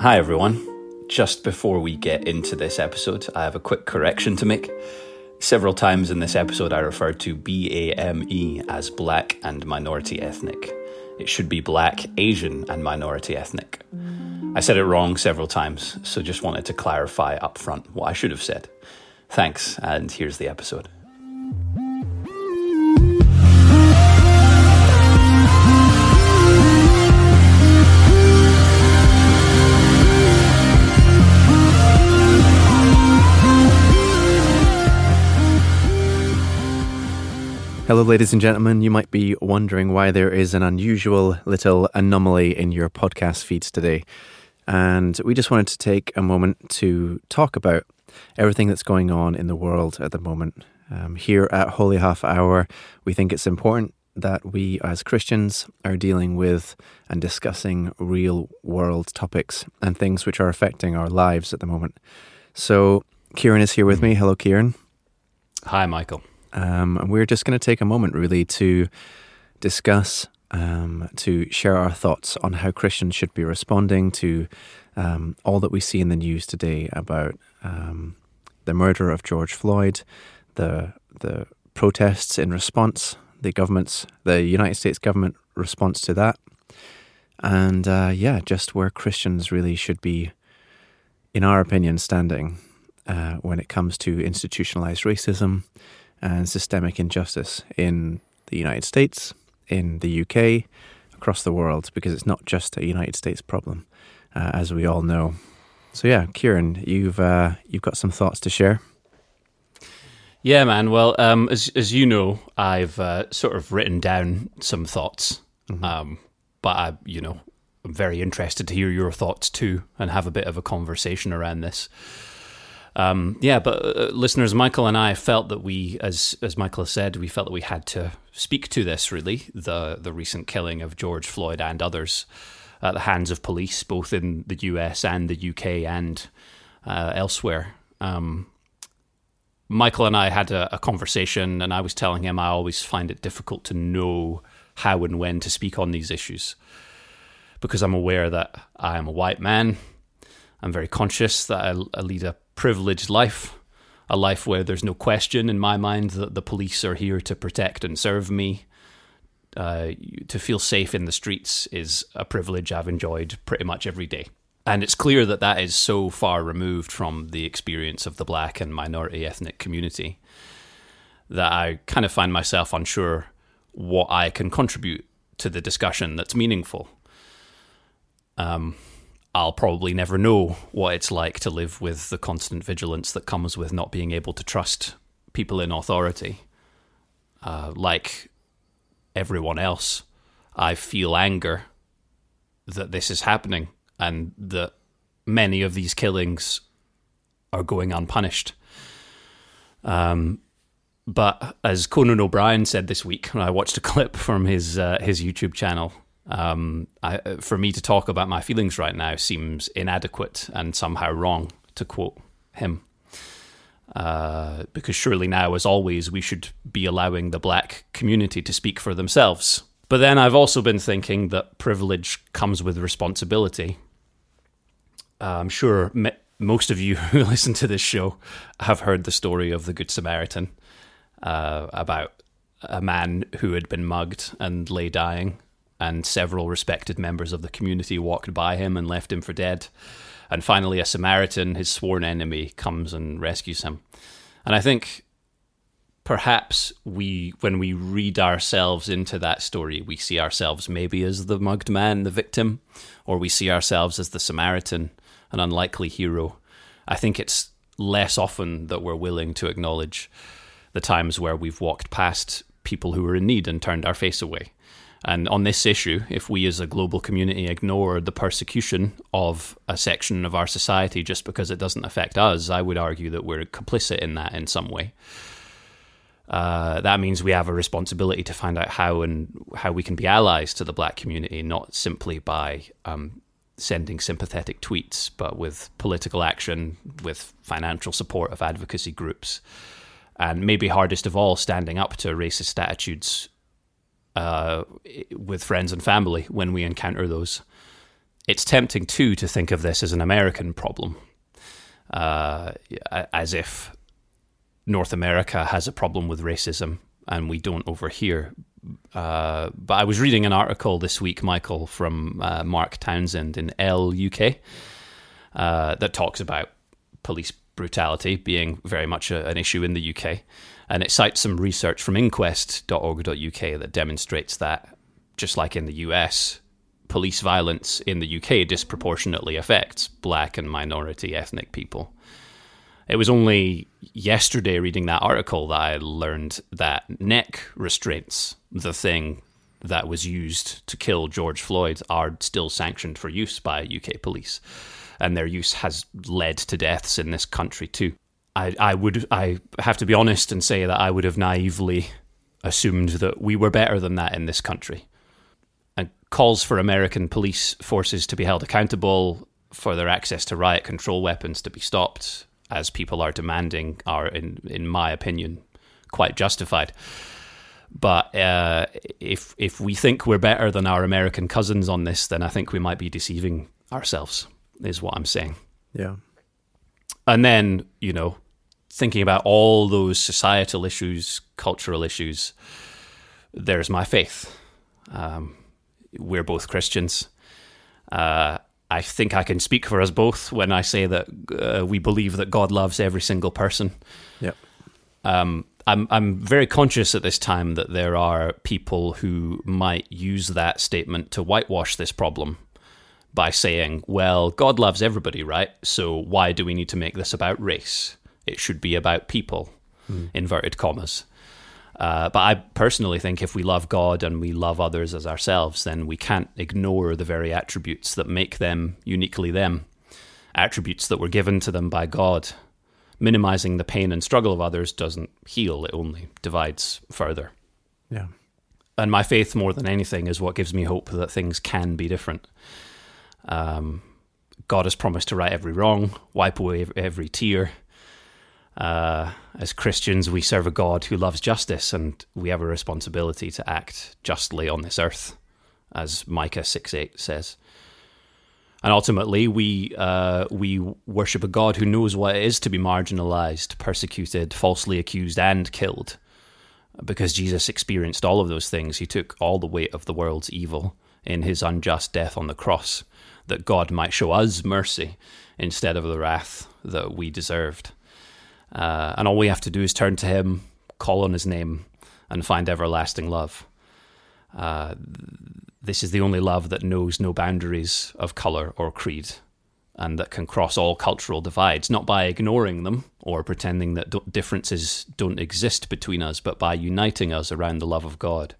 Hi, everyone. Just before we get into this episode, I have a quick correction to make. Several times in this episode, I referred to BAME as black and minority ethnic. It should be black, Asian, and minority ethnic. I said it wrong several times, so just wanted to clarify up front what I should have said. Thanks, and here's the episode. Hello, ladies and gentlemen. You might be wondering why there is an unusual little anomaly in your podcast feeds today. And we just wanted to take a moment to talk about everything that's going on in the world at the moment. Um, here at Holy Half Hour, we think it's important that we as Christians are dealing with and discussing real world topics and things which are affecting our lives at the moment. So, Kieran is here with me. Hello, Kieran. Hi, Michael. Um, and we're just going to take a moment really to discuss, um, to share our thoughts on how Christians should be responding to um, all that we see in the news today about um, the murder of George Floyd, the the protests in response, the government's, the United States government response to that, and uh, yeah, just where Christians really should be, in our opinion, standing uh, when it comes to institutionalized racism and systemic injustice in the United States, in the UK, across the world, because it's not just a United States problem, uh, as we all know. So yeah, Kieran, you've uh, you've got some thoughts to share. Yeah, man. Well, um, as as you know, I've uh, sort of written down some thoughts, mm-hmm. um, but I, you know, I'm very interested to hear your thoughts too, and have a bit of a conversation around this. Um, yeah, but uh, listeners, Michael and I felt that we, as as Michael said, we felt that we had to speak to this. Really, the the recent killing of George Floyd and others at the hands of police, both in the U.S. and the U.K. and uh, elsewhere. Um, Michael and I had a, a conversation, and I was telling him I always find it difficult to know how and when to speak on these issues because I'm aware that I am a white man. I'm very conscious that I, I lead a privileged life, a life where there's no question in my mind that the police are here to protect and serve me. Uh, to feel safe in the streets is a privilege I've enjoyed pretty much every day. And it's clear that that is so far removed from the experience of the black and minority ethnic community that I kind of find myself unsure what I can contribute to the discussion that's meaningful. Um, I'll probably never know what it's like to live with the constant vigilance that comes with not being able to trust people in authority. Uh, like everyone else, I feel anger that this is happening and that many of these killings are going unpunished. Um, but as Conan O'Brien said this week, I watched a clip from his uh, his YouTube channel um, I, for me to talk about my feelings right now seems inadequate and somehow wrong, to quote him. Uh, because surely now, as always, we should be allowing the black community to speak for themselves. But then I've also been thinking that privilege comes with responsibility. Uh, I'm sure most of you who listen to this show have heard the story of the Good Samaritan uh, about a man who had been mugged and lay dying and several respected members of the community walked by him and left him for dead. And finally, a Samaritan, his sworn enemy, comes and rescues him. And I think perhaps we, when we read ourselves into that story, we see ourselves maybe as the mugged man, the victim, or we see ourselves as the Samaritan, an unlikely hero. I think it's less often that we're willing to acknowledge the times where we've walked past people who were in need and turned our face away. And on this issue, if we as a global community ignore the persecution of a section of our society just because it doesn't affect us, I would argue that we're complicit in that in some way. Uh, that means we have a responsibility to find out how and how we can be allies to the black community, not simply by um, sending sympathetic tweets, but with political action, with financial support of advocacy groups, and maybe hardest of all, standing up to racist attitudes uh, with friends and family when we encounter those it's tempting too to think of this as an American problem, uh, as if North America has a problem with racism and we don't over here. Uh, but I was reading an article this week, Michael, from uh, Mark Townsend in Elle UK uh, that talks about police brutality being very much a, an issue in the UK. And it cites some research from inquest.org.uk that demonstrates that, just like in the US, police violence in the UK disproportionately affects black and minority ethnic people. It was only yesterday reading that article that I learned that neck restraints, the thing that was used to kill George Floyd, are still sanctioned for use by UK police. And their use has led to deaths in this country too. I, I would I have to be honest and say that I would have naively assumed that we were better than that in this country. And calls for American police forces to be held accountable for their access to riot control weapons to be stopped as people are demanding, are, in, in my opinion, quite justified. But uh, if if we think we're better than our American cousins on this, then I think we might be deceiving ourselves. Is what I'm saying. Yeah. And then you know, thinking about all those societal issues, cultural issues, there's my faith. Um, we're both Christians. Uh, I think I can speak for us both when I say that uh, we believe that God loves every single person. Yep. Um, I'm I'm very conscious at this time that there are people who might use that statement to whitewash this problem by saying, "Well, God loves everybody, right? So why do we need to make this about race? It should be about people." Mm. Inverted commas. Uh, but I personally think if we love God and we love others as ourselves, then we can't ignore the very attributes that make them uniquely them, attributes that were given to them by God. Minimizing the pain and struggle of others doesn't heal, it only divides further. Yeah. And my faith, more than anything, is what gives me hope that things can be different. Um, God has promised to right every wrong, wipe away every tear, uh, as Christians, we serve a God who loves justice, and we have a responsibility to act justly on this earth, as Micah 6 8 says. And ultimately, we, uh, we worship a God who knows what it is to be marginalized, persecuted, falsely accused, and killed. Because Jesus experienced all of those things, he took all the weight of the world's evil in his unjust death on the cross, that God might show us mercy instead of the wrath that we deserved. Uh, and all we have to do is turn to Him, call on His name, and find everlasting love. Uh, this is the only love that knows no boundaries of colour or creed, and that can cross all cultural divides, not by ignoring them or pretending that differences don't exist between us, but by uniting us around the love of God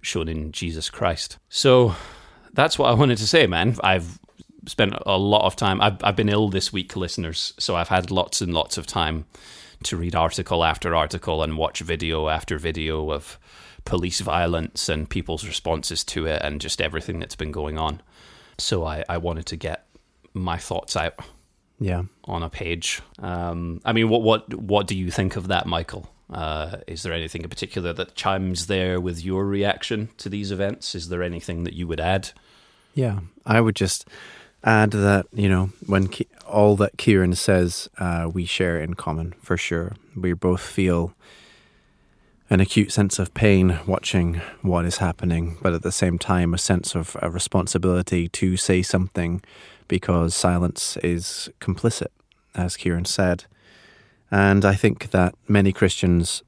shown in Jesus Christ. So that's what I wanted to say, man. I've spent a lot of time. I've, I've been ill this week, listeners, so I've had lots and lots of time to read article after article and watch video after video of police violence and people's responses to it and just everything that's been going on. So I, I wanted to get my thoughts out. Yeah. On a page. Um, I mean, what what what do you think of that, Michael? Uh, is there anything in particular that chimes there with your reaction to these events? Is there anything that you would add? Yeah, I would just add that you know when Ki- all that Kieran says, uh, we share in common for sure. We both feel an acute sense of pain watching what is happening, but at the same time, a sense of a responsibility to say something because silence is complicit, as Kieran said. And I think that many Christians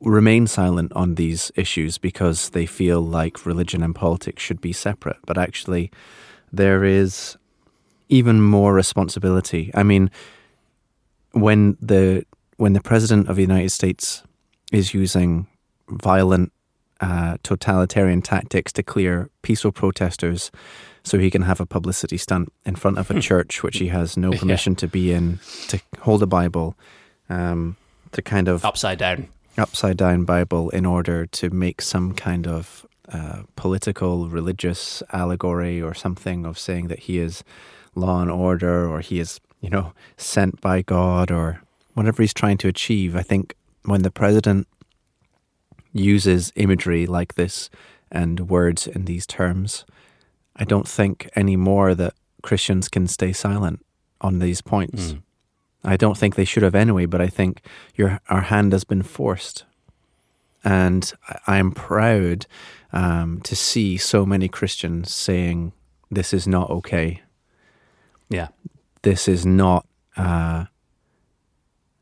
remain silent on these issues because they feel like religion and politics should be separate. But actually, there is even more responsibility. I mean, when the when the president of the United States is using violent uh, totalitarian tactics to clear peaceful protesters so he can have a publicity stunt in front of a hmm. church which he has no permission yeah. to be in to hold a bible um, to kind of upside down upside down bible in order to make some kind of uh, political religious allegory or something of saying that he is law and order or he is, you know, sent by God or whatever he's trying to achieve. I think when the president uses imagery like this and words in these terms, I don't think anymore that Christians can stay silent on these points. Mm. I don't think they should have anyway, but I think your our hand has been forced, and I, am proud um, to see so many Christians saying this is not okay. Yeah. This is not. Uh,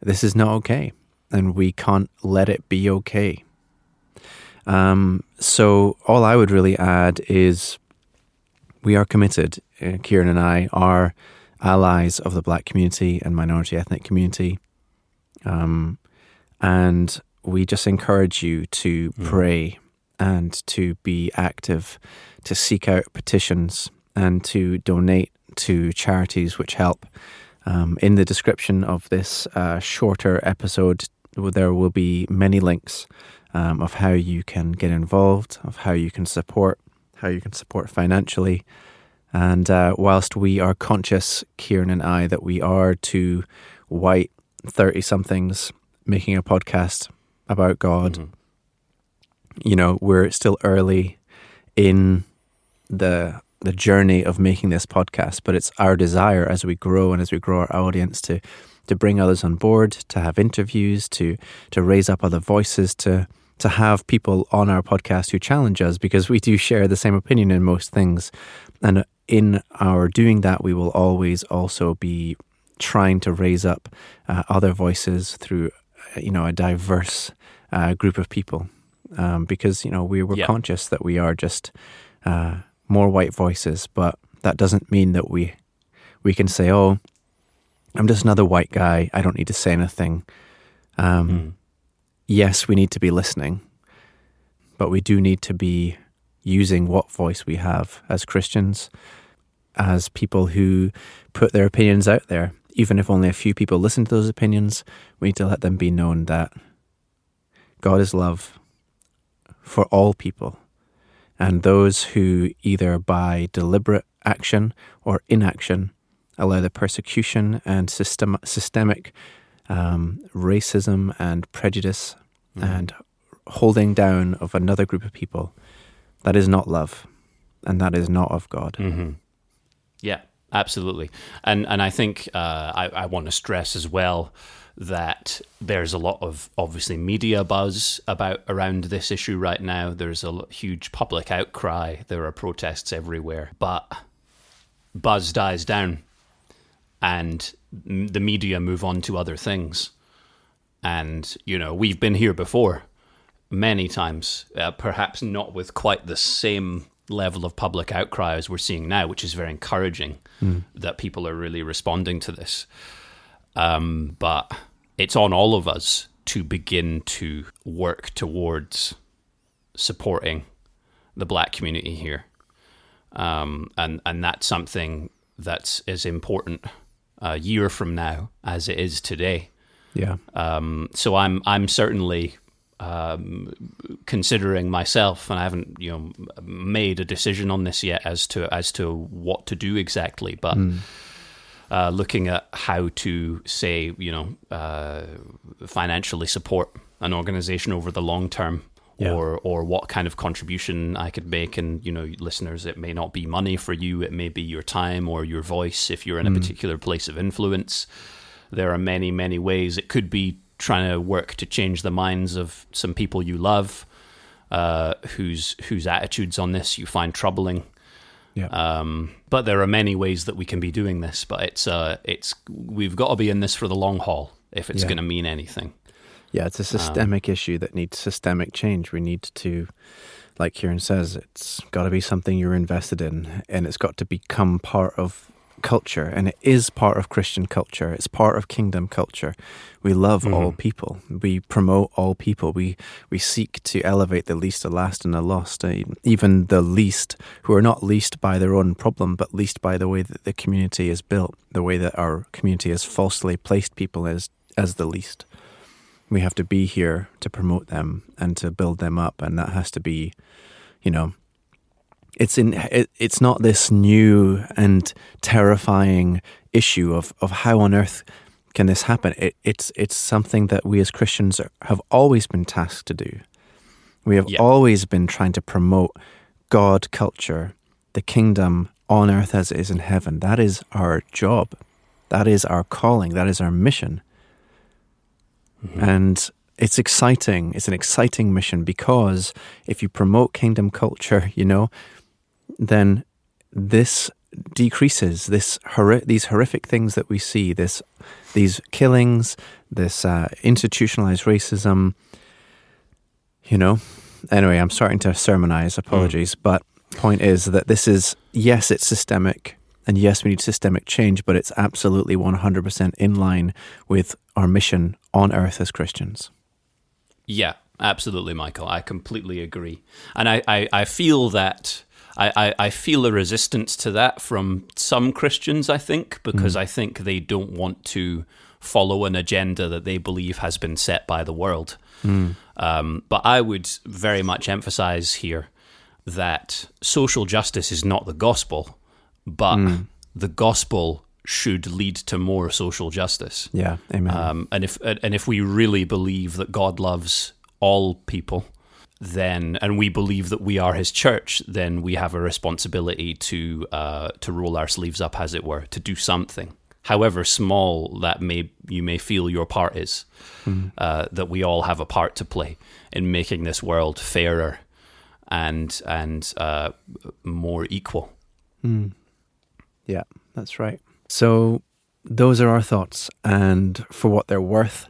this is not okay, and we can't let it be okay. Um, so all I would really add is we are committed. Uh, Kieran and I are allies of the black community and minority ethnic community. Um, and we just encourage you to Mm. pray and to be active, to seek out petitions and to donate to charities which help. Um, in the description of this uh, shorter episode, there will be many links um, of how you can get involved, of how you can support, how you can support financially. And uh, whilst we are conscious, Kieran and I, that we are two white 30 somethings making a podcast about God, Mhm. you know, we're still early in the the journey of making this podcast, but it's our desire as we grow and as we grow our audience to to bring others on board, to have interviews, to to raise up other voices, to to have people on our podcast who challenge us because we do share the same opinion in most things. And in our doing that, we will always also be trying to raise up uh, other voices through, uh, you know, a diverse uh, group of people. Um, because you know we were Yeah. conscious that we are just uh, more white voices, but that doesn't mean that we we can say, "Oh, I'm just another white guy. I don't need to say anything." Um, Mm. yes, we need to be listening, but we do need to be using what voice we have as Christians, as people who put their opinions out there. Even if only a few people listen to those opinions, we need to let them be known that God is love for all people. And those who either by deliberate action or inaction allow the persecution and system, systemic um, racism and prejudice Mhm. and holding down of another group of people, that is not love, and that is not of God. hmm Yeah, absolutely. And and I think uh, I, I want to stress as well that there's a lot of obviously media buzz about around this issue right now. There's a huge public outcry. There are protests everywhere, but buzz dies down, and the media move on to other things. And you know we've been here before many times, uh, perhaps not with quite the same level of public outcry as we're seeing now, which is very encouraging that people are really responding to this. Um, but it's on all of us to begin to work towards supporting the black community here. Um, and, and that's something that's as important a year from now as it is today. Yeah. Um, so I'm I'm certainly um, considering myself, and I haven't you know made a decision on this yet as to as to what to do exactly, but. Uh, looking at how to say, you know, uh, financially support an organization over the long term, Yeah. or or what kind of contribution I could make. And you know, listeners, it may not be money for you; it may be your time or your voice if you're in a particular place of influence. There are many, many ways. It could be trying to work to change the minds of some people you love, uh, whose whose attitudes on this you find troubling. Yeah. Um, but there are many ways that we can be doing this. But it's uh, it's we've got to be in this for the long haul if it's Yeah. going to mean anything. Yeah, it's a systemic issue that needs systemic change. We need to, like Kieran says, it's got to be something you're invested in, and it's got to become part of culture, and it is part of Christian culture. It's part of kingdom culture. We love all people. We promote all people. We we seek to elevate the least, the last, and the lost. uh, Even the least, who are not least by their own problem, but least by the way that the community is built, the way that our community has falsely placed people as as the least we have to be here to promote them and to build them up and that has to be you know it's in it, it's not this new and terrifying issue of of how on earth can this happen it, it's it's something that we as Christians are, have always been tasked to do we have Yeah. always been trying to promote God culture the kingdom on earth as it is in heaven. That is our job. That is our calling. That is our mission. Mm-hmm. And it's exciting. It's an exciting mission because if you promote kingdom culture, you know, then this decreases this hor- these horrific things that we see this these killings this uh, institutionalized racism you know? Anyway i'm starting to sermonize apologies mm. but point is that this is yes it's systemic and yes we need systemic change but it's absolutely 100% in line with our mission on earth as christians. Yeah absolutely michael. I completely agree. And i, I, I feel that I, I, I, feel a resistance to that from some Christians, I think, because mm. I think they don't want to follow an agenda that they believe has been set by the world. Mm. Um, but I would very much emphasize here that social justice is not the gospel, but mm. the gospel should lead to more social justice. Yeah, amen. Um, and if and if we really believe that God loves all people, then and we believe that we are his church, then we have a responsibility to uh, to roll our sleeves up, as it were, to do something, however small that may you may feel your part is. Mm. Uh, that we all have a part to play in making this world fairer and and uh, more equal. Mm. Yeah, that's right. So those are our thoughts, and for what they're worth,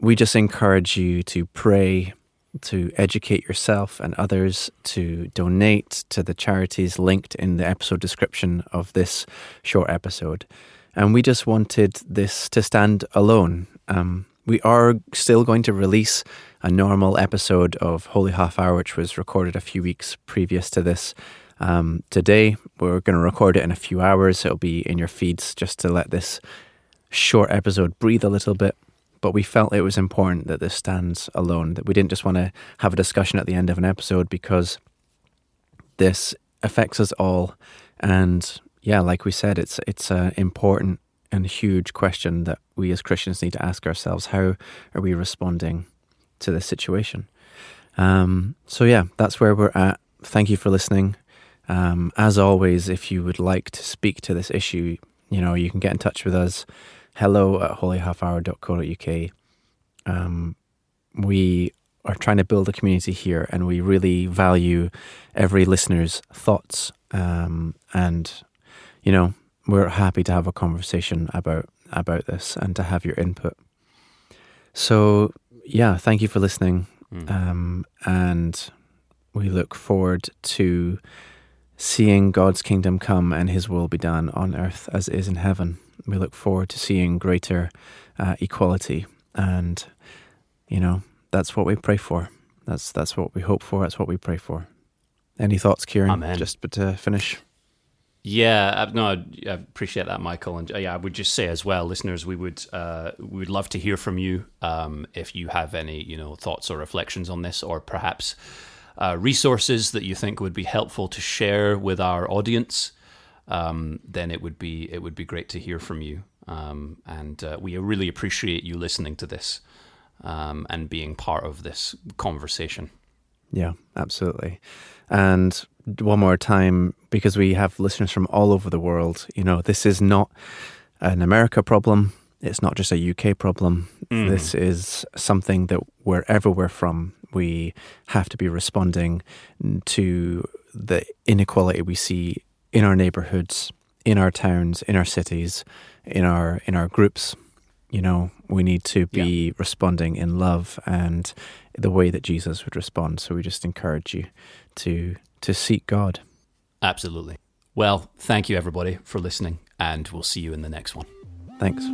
we just encourage you to pray to educate yourself and others, to donate to the charities linked in the episode description of this short episode. And we just wanted this to stand alone. Um, we are still going to release a normal episode of Holy Half Hour, which was recorded a few weeks previous to this. Um, today, we're going to record it in a few hours. It'll be in your feeds just to let this short episode breathe a little bit but we felt it was important that this stands alone, that we didn't just want to have a discussion at the end of an episode because this affects us all. And yeah, like we said, it's it's an important and huge question that we as Christians need to ask ourselves: How are we responding to this situation? Um, so yeah, that's where we're at. Thank you for listening. Um, as always, if you would like to speak to this issue, you know you can get in touch with us hello at holyhalfhour.co.uk. Um, we are trying to build a community here and we really value every listener's thoughts. Um, and, you know, we're happy to have a conversation about, about this and to have your input. So, yeah, thank you for listening. Mm. Um, and we look forward to seeing God's kingdom come and his will be done on earth as it is in heaven we look forward to seeing greater uh, equality, and you know that's what we pray for. That's that's what we hope for. That's what we pray for. Any thoughts, Kieran? Amen. Just but to finish. Yeah, uh, no, I appreciate that, Michael, and uh, yeah, I would just say as well, listeners, we would uh, we would love to hear from you um, if you have any you know thoughts or reflections on this, or perhaps uh, resources that you think would be helpful to share with our audience um, then it would be it would be great to hear from you. Um, and uh, we really appreciate you listening to this um, and being part of this conversation. Yeah, absolutely. And one more time, because we have listeners from all over the world, you know, this is not an America problem. It's not just a UK problem. Mm. This is something that wherever we're from, we have to be responding to the inequality we see in our neighborhoods, in our towns, in our cities, in our in our groups. You know, we need to be yeah. responding in love and the way that Jesus would respond. So we just encourage you to to seek God. Absolutely. Well, thank you everybody for listening and we'll see you in the next one. Thanks.